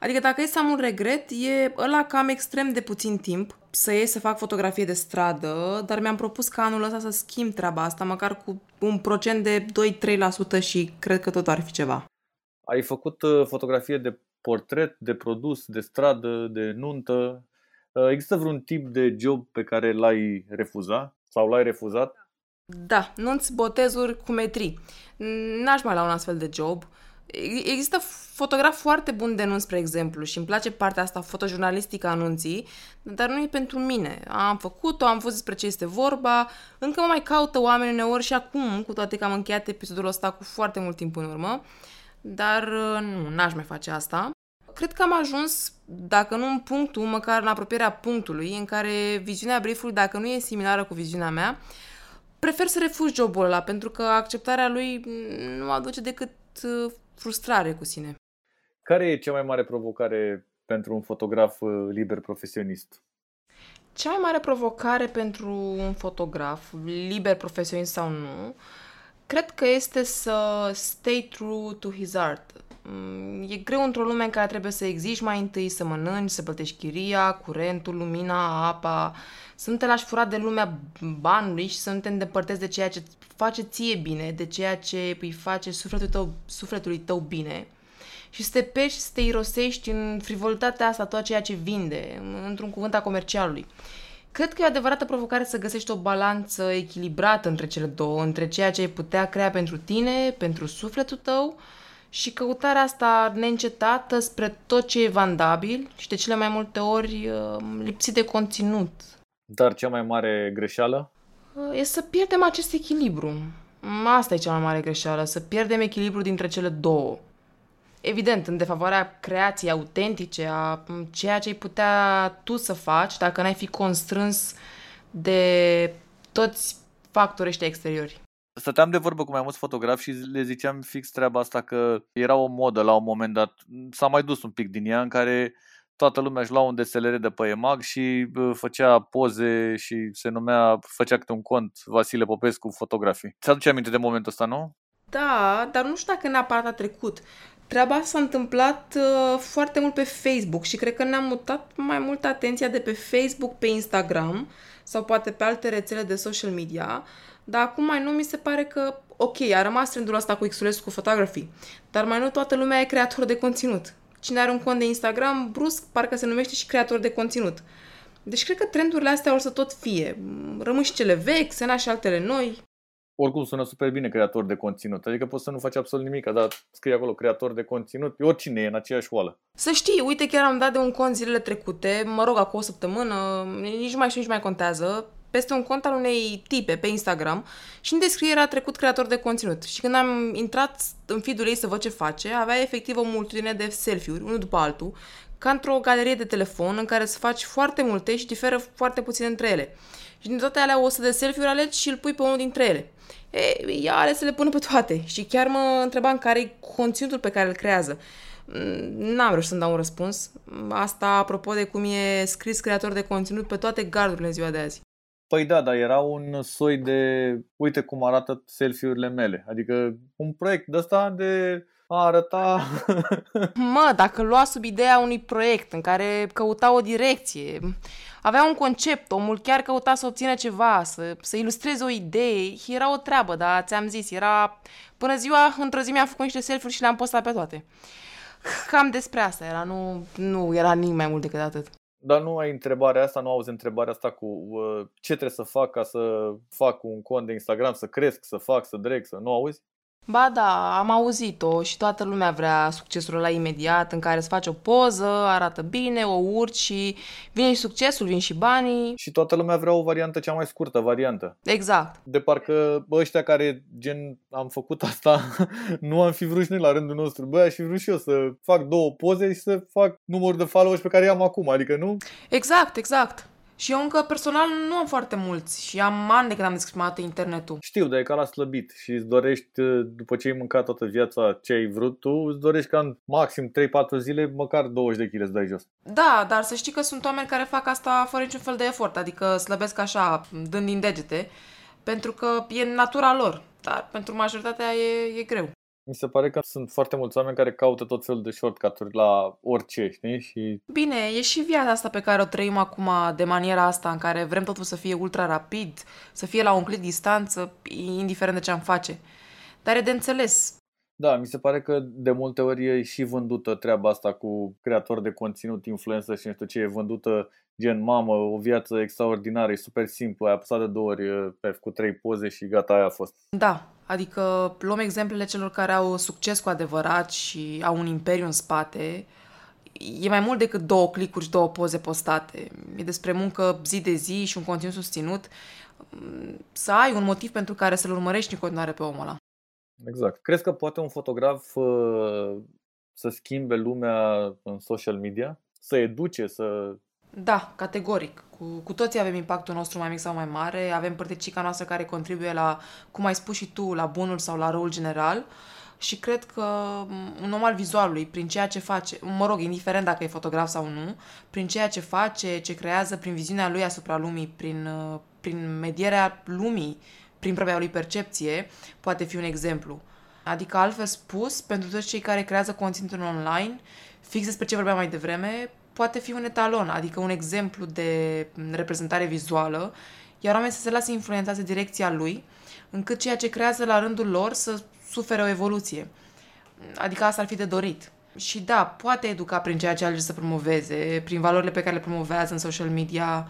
Adică dacă e să am un regret, e ăla că am extrem de puțin timp să ies să fac fotografie de stradă, dar mi-am propus ca anul ăsta să schimb treaba asta, măcar cu un procent de 2-3% și cred că tot ar fi ceva. Ai făcut uh, fotografie de portret, de produs, de stradă, de nuntă. Uh, există vreun tip de job pe care l-ai refuzat sau l-ai refuzat? Da, nunți, botezuri cu metri. N-aș mai la un astfel de job. Există fotograf foarte bun de nunți, spre exemplu, și îmi place partea asta fotojurnalistică a anunții, dar nu e pentru mine. Am făcut-o, am văzut despre ce este vorba, încă mă mai caută oameni uneori și acum, cu toate că am încheiat episodul ăsta cu foarte mult timp în urmă, dar uh, nu, n-aș mai face asta. Cred că am ajuns, dacă nu în punctul, măcar în apropierea punctului, în care viziunea briefului, dacă nu e similară cu viziunea mea, prefer să refuz jobul ăla, pentru că acceptarea lui nu aduce decât uh, frustrare cu sine. Care e cea mai mare provocare pentru un fotograf uh, liber profesionist? Cea mai mare provocare pentru un fotograf, liber profesionist sau nu, cred că este să stay true to his art. Mm, e greu într-o lume în care trebuie să existi mai întâi, să mănânci, să plătești chiria, curentul, lumina, apa, să nu te lași furat de lumea banului și să nu te îndepărtezi de ceea ce face ție bine, de ceea ce îi face sufletul tău, sufletului tău bine și să te pești și să te irosești în frivolitatea asta, tot ceea ce vinde, într-un cuvânt a comercialului. Cred că e o adevărată provocare să găsești o balanță echilibrată între cele două, între ceea ce ai putea crea pentru tine, pentru sufletul tău și căutarea asta neîncetată spre tot ce e vandabil și de cele mai multe ori uh, lipsit de conținut. Dar cea mai mare greșeală? Uh, e să pierdem acest echilibru. Asta e cea mai mare greșeală, să pierdem echilibru dintre cele două. Evident, în defavoarea creației autentice, a ceea ce ai putea tu să faci dacă n-ai fi constrâns de toți factorii ăștia exteriori. Stăteam de vorbă cu mai mulți fotografi și le ziceam fix treaba asta că era o modă la un moment dat, s-a mai dus un pic din ea, în care toată lumea își lua un DSLR de pe EMAG și uh, făcea poze și se numea, făcea câte un cont Vasile Popescu fotografii. Ți-aduce aminte de momentul ăsta, nu? Da, dar nu știu dacă neapărat a trecut. Treaba asta s-a întâmplat uh, foarte mult pe Facebook și cred că ne-am mutat mai mult atenția de pe Facebook pe Instagram sau poate pe alte rețele de social media, dar acum mai nu mi se pare că, ok, a rămas trendul ăsta cu Xulescu fotografii, dar mai nu toată lumea e creator de conținut. Cine are un cont de Instagram, brusc, parcă se numește și creator de conținut. Deci cred că trendurile astea o să tot fie. Rămân și cele vechi, se nasc și altele noi. Oricum sună super bine creator de conținut. Adică poți să nu faci absolut nimic, dar scrie acolo creator de conținut. Oricine e în aceeași oală. Să știi, uite, chiar am dat de un cont zilele trecute, mă rog, acum o săptămână, nici nu mai știu, nici mai contează, peste un cont al unei tipe pe Instagram și în descriere a trecut creator de conținut. Și când am intrat în feed ei să văd ce face, avea efectiv o multitudine de selfie-uri, unul după altul, ca într-o galerie de telefon în care să faci foarte multe și diferă foarte puțin între ele. Și din toate alea 100 de selfie-uri alegi și îl pui pe unul dintre ele. E, ea are să le pună pe toate și chiar mă întrebam care e conținutul pe care îl creează. Mm, n-am reușit să-mi dau un răspuns. Asta apropo de cum e scris creator de conținut pe toate gardurile în ziua de azi. Păi da, dar era un soi de, uite cum arată selfie-urile mele. Adică un proiect de ăsta de a arăta... [LAUGHS] Mă, dacă lua sub ideea unui proiect în care căuta o direcție, avea un concept, omul chiar căuta să obțină ceva, să, să ilustreze o idee, era o treabă, dar ți-am zis, era... Până ziua, într-o zi mi-am făcut niște selfie și le-am postat pe toate. Cam despre asta era, nu, nu era nimic mai mult decât atât. Dar nu ai întrebarea asta, nu auzi întrebarea asta cu uh, ce trebuie să fac ca să fac un cont de Instagram, să cresc, să fac, să dreg, să nu auzi? Ba da, am auzit-o și toată lumea vrea succesul la imediat, în care să faci o poză, arată bine, o urci și vine și succesul, vin și banii. Și toată lumea vrea o variantă cea mai scurtă, variantă. Exact. De parcă bă, ăștia care gen am făcut asta, [LAUGHS] nu am fi vrut și noi la rândul nostru. Băi, aș fi vrut și eu să fac două poze și să fac numărul de followers pe care i-am acum, adică nu? Exact, exact. Și eu încă personal nu am foarte mulți și am ani de când am descris internetul. Știu, dar e ca la slăbit și îți dorești, uh, după ce ai mâncat toată viața ce ai vrut tu, îți dorești ca în maxim 3-4 zile măcar 20 de kg să dai jos. Da, dar să știi că sunt oameni care fac asta fără niciun fel de efort, adică slăbesc așa, dând din degete, pentru că e natura lor, dar pentru majoritatea e, e greu mi se pare că sunt foarte mulți oameni care caută tot felul de shortcut-uri la orice, știi? Și... Bine, e și viața asta pe care o trăim acum de maniera asta în care vrem totul să fie ultra rapid, să fie la un click distanță, indiferent de ce am face. Dar e de înțeles. Da, mi se pare că de multe ori e și vândută treaba asta cu creator de conținut, influencer și nu știu ce, e vândută gen mamă, o viață extraordinară, e super simplu, ai apăsat de două ori pe cu trei poze și gata, aia a fost. Da, adică luăm exemplele celor care au succes cu adevărat și au un imperiu în spate, e mai mult decât două clicuri și două poze postate. E despre muncă zi de zi și un conținut susținut. Să ai un motiv pentru care să-l urmărești în continuare pe omul ăla. Exact. Crezi că poate un fotograf uh, să schimbe lumea în social media? Să educe, să... Da, categoric. Cu, cu toții avem impactul nostru mai mic sau mai mare, avem părticica noastră care contribuie la, cum ai spus și tu, la bunul sau la răul general și cred că un om al vizualului, prin ceea ce face, mă rog, indiferent dacă e fotograf sau nu, prin ceea ce face, ce creează, prin viziunea lui asupra lumii, prin, uh, prin medierea lumii, prin propria lui percepție, poate fi un exemplu. Adică, altfel spus, pentru toți cei care creează conținutul online, fix despre ce vorbeam mai devreme, poate fi un etalon, adică un exemplu de reprezentare vizuală, iar oamenii să se lase influențați de direcția lui, încât ceea ce creează la rândul lor să sufere o evoluție. Adică asta ar fi de dorit. Și da, poate educa prin ceea ce alege să promoveze, prin valorile pe care le promovează în social media,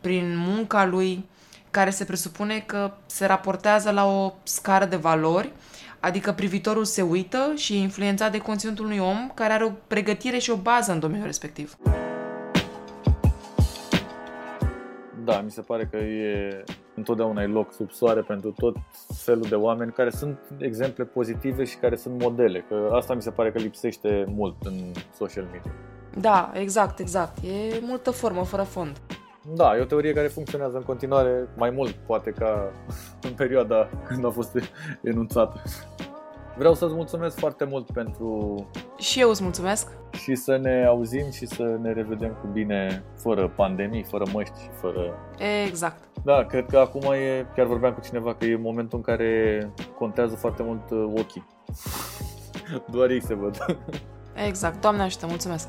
prin munca lui, care se presupune că se raportează la o scară de valori, adică privitorul se uită și e influențat de conținutul unui om care are o pregătire și o bază în domeniul respectiv. Da, mi se pare că e întotdeauna e loc sub soare pentru tot felul de oameni care sunt exemple pozitive și care sunt modele. Că asta mi se pare că lipsește mult în social media. Da, exact, exact. E multă formă fără fond. Da, e o teorie care funcționează în continuare mai mult, poate, ca [LAUGHS] în perioada când a fost enunțată. Vreau să-ți mulțumesc foarte mult pentru Și eu îți mulțumesc. și să ne auzim și să ne revedem cu bine, fără pandemii, fără măști și fără... Exact. Da, cred că acum e, chiar vorbeam cu cineva că e momentul în care contează foarte mult uh, ochii. [LAUGHS] Doar ei se văd. Exact. Doamne ajută, mulțumesc.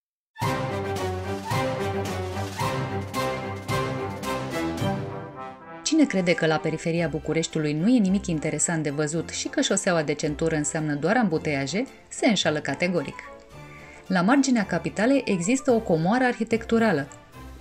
Cine crede că la periferia Bucureștiului nu e nimic interesant de văzut și că șoseaua de centură înseamnă doar ambuteiaje, se înșală categoric. La marginea capitalei există o comoară arhitecturală.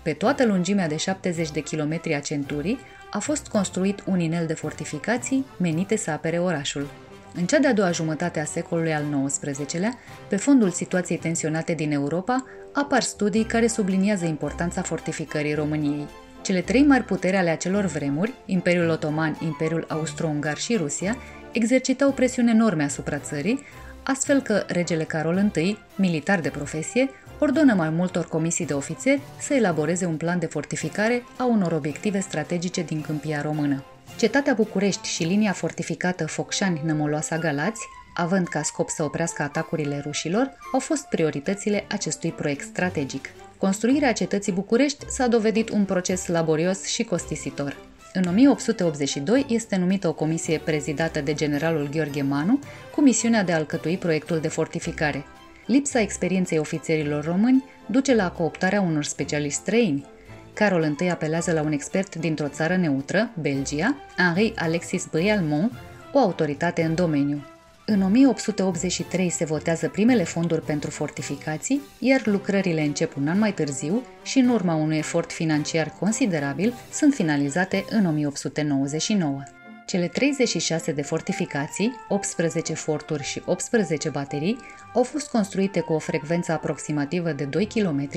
Pe toată lungimea de 70 de kilometri a centurii a fost construit un inel de fortificații menite să apere orașul. În cea de-a doua jumătate a secolului al XIX-lea, pe fondul situației tensionate din Europa, apar studii care subliniază importanța fortificării României. Cele trei mari puteri ale acelor vremuri, Imperiul Otoman, Imperiul Austro-Ungar și Rusia, exercitau presiuni enorme asupra țării, astfel că regele Carol I, militar de profesie, ordonă mai multor comisii de ofițeri să elaboreze un plan de fortificare a unor obiective strategice din câmpia română. Cetatea București și linia fortificată Focșani-Nămoloasa-Galați, având ca scop să oprească atacurile rușilor, au fost prioritățile acestui proiect strategic. Construirea cetății București s-a dovedit un proces laborios și costisitor. În 1882 este numită o comisie prezidată de generalul Gheorghe Manu cu misiunea de a alcătui proiectul de fortificare. Lipsa experienței ofițerilor români duce la cooptarea unor specialiști străini. Carol I apelează la un expert dintr-o țară neutră, Belgia, Henri Alexis Brialmont, o autoritate în domeniu. În 1883 se votează primele fonduri pentru fortificații, iar lucrările încep un an mai târziu și în urma unui efort financiar considerabil sunt finalizate în 1899. Cele 36 de fortificații, 18 forturi și 18 baterii, au fost construite cu o frecvență aproximativă de 2 km,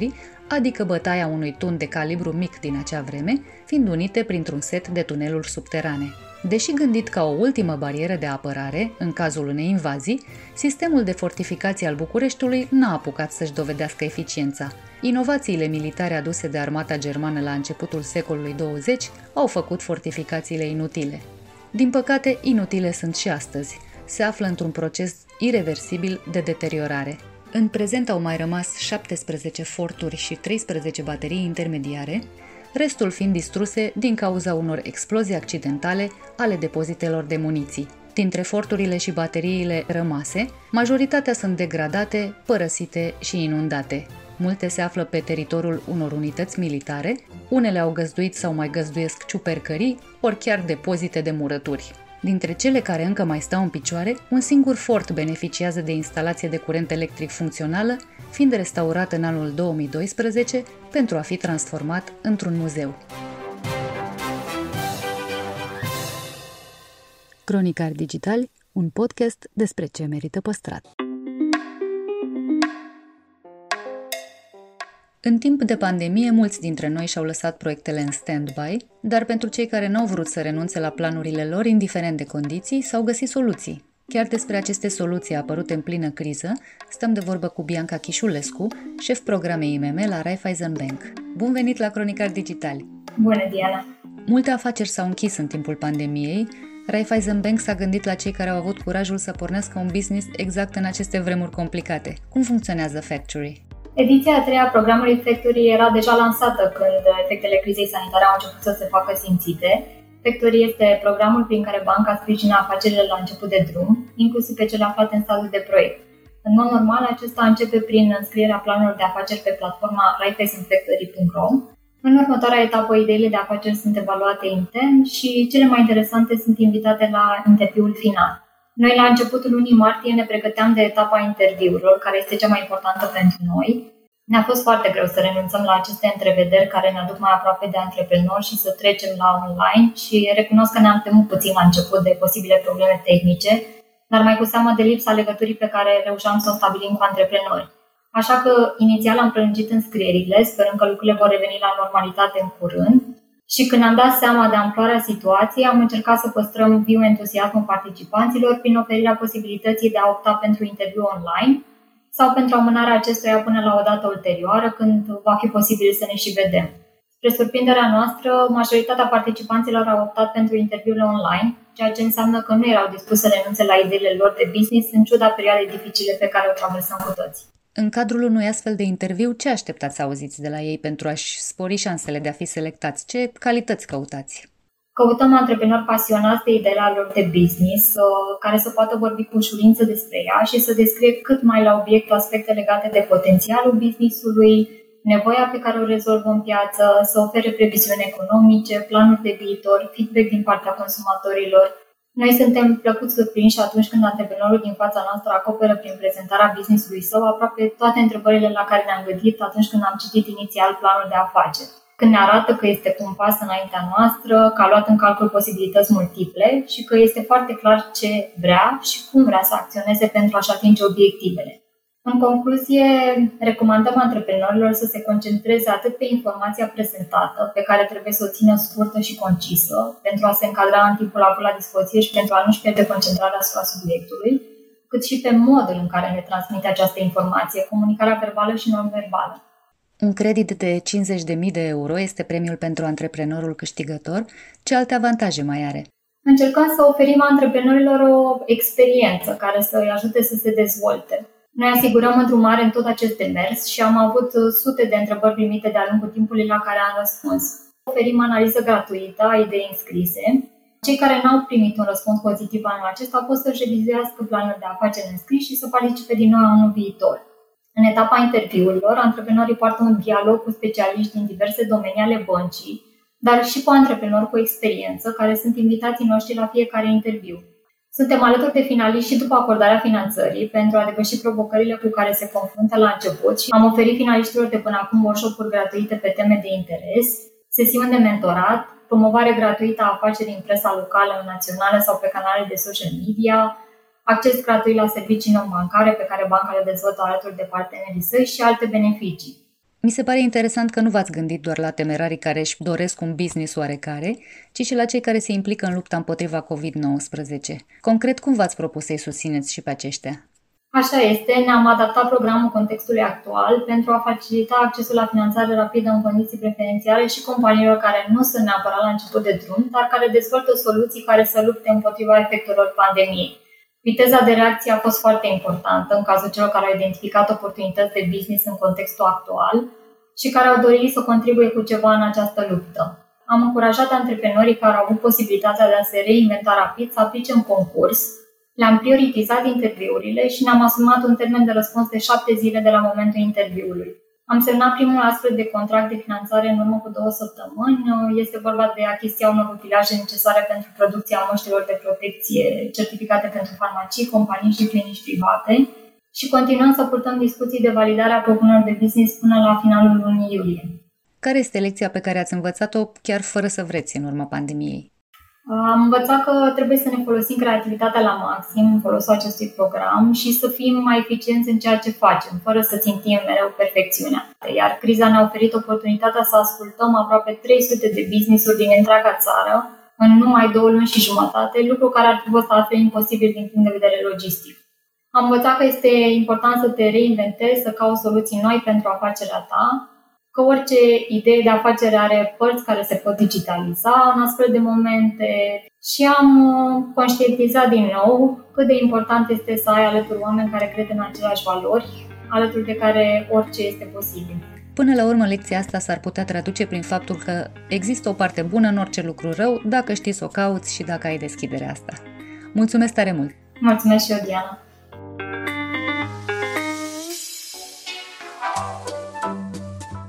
adică bătaia unui tun de calibru mic din acea vreme, fiind unite printr-un set de tuneluri subterane. Deși gândit ca o ultimă barieră de apărare, în cazul unei invazii, sistemul de fortificații al Bucureștiului n-a apucat să-și dovedească eficiența. Inovațiile militare aduse de armata germană la începutul secolului 20 au făcut fortificațiile inutile. Din păcate, inutile sunt și astăzi. Se află într-un proces irreversibil de deteriorare. În prezent au mai rămas 17 forturi și 13 baterii intermediare, restul fiind distruse din cauza unor explozii accidentale ale depozitelor de muniții. Dintre forturile și bateriile rămase, majoritatea sunt degradate, părăsite și inundate. Multe se află pe teritoriul unor unități militare, unele au găzduit sau mai găzduiesc ciupercării, ori chiar depozite de murături. Dintre cele care încă mai stau în picioare, un singur fort beneficiază de instalație de curent electric funcțională, fiind restaurat în anul 2012 pentru a fi transformat într-un muzeu. Cronicar Digital, un podcast despre ce merită păstrat. În timp de pandemie, mulți dintre noi și-au lăsat proiectele în stand-by, dar pentru cei care n-au vrut să renunțe la planurile lor, indiferent de condiții, s-au găsit soluții. Chiar despre aceste soluții apărute în plină criză, stăm de vorbă cu Bianca Chișulescu, șef programei IMM la Raiffeisen Bank. Bun venit la Cronicar Digital! Bună, Diana! Multe afaceri s-au închis în timpul pandemiei. Raiffeisen Bank s-a gândit la cei care au avut curajul să pornească un business exact în aceste vremuri complicate. Cum funcționează Factory? Ediția a treia a programului Factory era deja lansată când efectele crizei sanitare au început să se facă simțite. Factory este programul prin care banca sprijină afacerile la început de drum, inclusiv pe cele aflate în stadiul de proiect. În mod normal, acesta începe prin înscrierea planurilor de afaceri pe platforma raiffeisenfactory.ro. În următoarea etapă, ideile de afaceri sunt evaluate intern și cele mai interesante sunt invitate la interviul final. Noi, la începutul lunii martie, ne pregăteam de etapa interviurilor, care este cea mai importantă pentru noi. Ne-a fost foarte greu să renunțăm la aceste întrevederi care ne aduc mai aproape de antreprenori și să trecem la online și recunosc că ne-am temut puțin la început de posibile probleme tehnice, dar mai cu seamă de lipsa legăturii pe care reușeam să o stabilim cu antreprenori. Așa că inițial am prelungit înscrierile, sperând că lucrurile vor reveni la normalitate în curând. Și când am dat seama de amploarea situației, am încercat să păstrăm viu entuziasmul participanților prin oferirea posibilității de a opta pentru interviu online sau pentru amânarea acestuia până la o dată ulterioară, când va fi posibil să ne și vedem. Spre surprinderea noastră, majoritatea participanților au optat pentru interviurile online, ceea ce înseamnă că nu erau dispuși să renunțe la ideile lor de business în ciuda perioadei dificile pe care o traversăm cu toți. În cadrul unui astfel de interviu, ce așteptați să auziți de la ei pentru a-și spori șansele de a fi selectați? Ce calități căutați? Căutăm antreprenori pasionați de ideea lor de business, uh, care să poată vorbi cu ușurință despre ea și să descrie cât mai la obiect aspecte legate de potențialul businessului, nevoia pe care o rezolvă în piață, să ofere previziuni economice, planuri de viitor, feedback din partea consumatorilor. Noi suntem plăcut surprinși atunci când antreprenorul din fața noastră acoperă prin prezentarea businessului său aproape toate întrebările la care ne-am gândit atunci când am citit inițial planul de afaceri când ne arată că este cu un pas înaintea noastră, că a luat în calcul posibilități multiple și că este foarte clar ce vrea și cum vrea să acționeze pentru a-și atinge obiectivele. În concluzie, recomandăm antreprenorilor să se concentreze atât pe informația prezentată, pe care trebuie să o țină scurtă și concisă, pentru a se încadra în timpul avut la dispoziție și pentru a nu-și pierde concentrarea asupra subiectului, cât și pe modul în care ne transmite această informație, comunicarea verbală și non-verbală. Un credit de 50.000 de euro este premiul pentru antreprenorul câștigător. Ce alte avantaje mai are? Încercăm să oferim antreprenorilor o experiență care să îi ajute să se dezvolte. Noi asigurăm îndrumare în tot acest demers și am avut sute de întrebări primite de-a lungul timpului la care am răspuns. Oferim analiză gratuită a idei înscrise. Cei care n-au primit un răspuns pozitiv anul acesta pot să-și revizuiască planul de afaceri înscris și să participe din nou anul viitor. În etapa interviurilor, antreprenorii poartă un dialog cu specialiști din diverse domenii ale băncii, dar și cu antreprenori cu experiență, care sunt invitații noștri la fiecare interviu. Suntem alături de finaliști și după acordarea finanțării pentru a depăși provocările cu care se confruntă la început și am oferit finaliștilor de până acum workshop-uri gratuite pe teme de interes, sesiuni de mentorat, promovare gratuită a afacerii în presa locală, națională sau pe canale de social media, acces gratuit la servicii non-bancare pe care banca le dezvoltă alături de partenerii săi și alte beneficii. Mi se pare interesant că nu v-ați gândit doar la temerarii care își doresc un business oarecare, ci și la cei care se implică în lupta împotriva COVID-19. Concret, cum v-ați propus să-i susțineți și pe aceștia? Așa este, ne-am adaptat programul contextului actual pentru a facilita accesul la finanțare rapidă în condiții preferențiale și companiilor care nu sunt neapărat la început de drum, dar care dezvoltă soluții care să lupte împotriva efectelor pandemiei. Viteza de reacție a fost foarte importantă în cazul celor care au identificat oportunități de business în contextul actual și care au dorit să contribuie cu ceva în această luptă. Am încurajat antreprenorii care au avut posibilitatea de a se reinventa rapid să aplice în concurs, le-am prioritizat interviurile și ne-am asumat un termen de răspuns de șapte zile de la momentul interviului. Am semnat primul astfel de contract de finanțare în urmă cu două săptămâni. Este vorba de achiziția unor utilaje necesare pentru producția măștilor de protecție certificate pentru farmacii, companii și clinici private și continuăm să purtăm discuții de validare a propunerilor de business până la finalul lunii iulie. Care este lecția pe care ați învățat-o chiar fără să vreți în urma pandemiei? Am învățat că trebuie să ne folosim creativitatea la maxim în folosul acestui program și să fim mai eficienți în ceea ce facem, fără să țintim mereu perfecțiunea. Iar criza ne-a oferit oportunitatea să ascultăm aproape 300 de business-uri din întreaga țară în numai două luni și jumătate, lucru care ar fi fost altfel imposibil din punct de vedere logistic. Am învățat că este important să te reinventezi, să cauți soluții noi pentru afacerea ta că orice idee de afacere are părți care se pot digitaliza în astfel de momente și am uh, conștientizat din nou cât de important este să ai alături oameni care cred în aceleași valori, alături de care orice este posibil. Până la urmă, lecția asta s-ar putea traduce prin faptul că există o parte bună în orice lucru rău dacă știi să o cauți și dacă ai deschiderea asta. Mulțumesc tare mult! Mulțumesc și eu, Diana!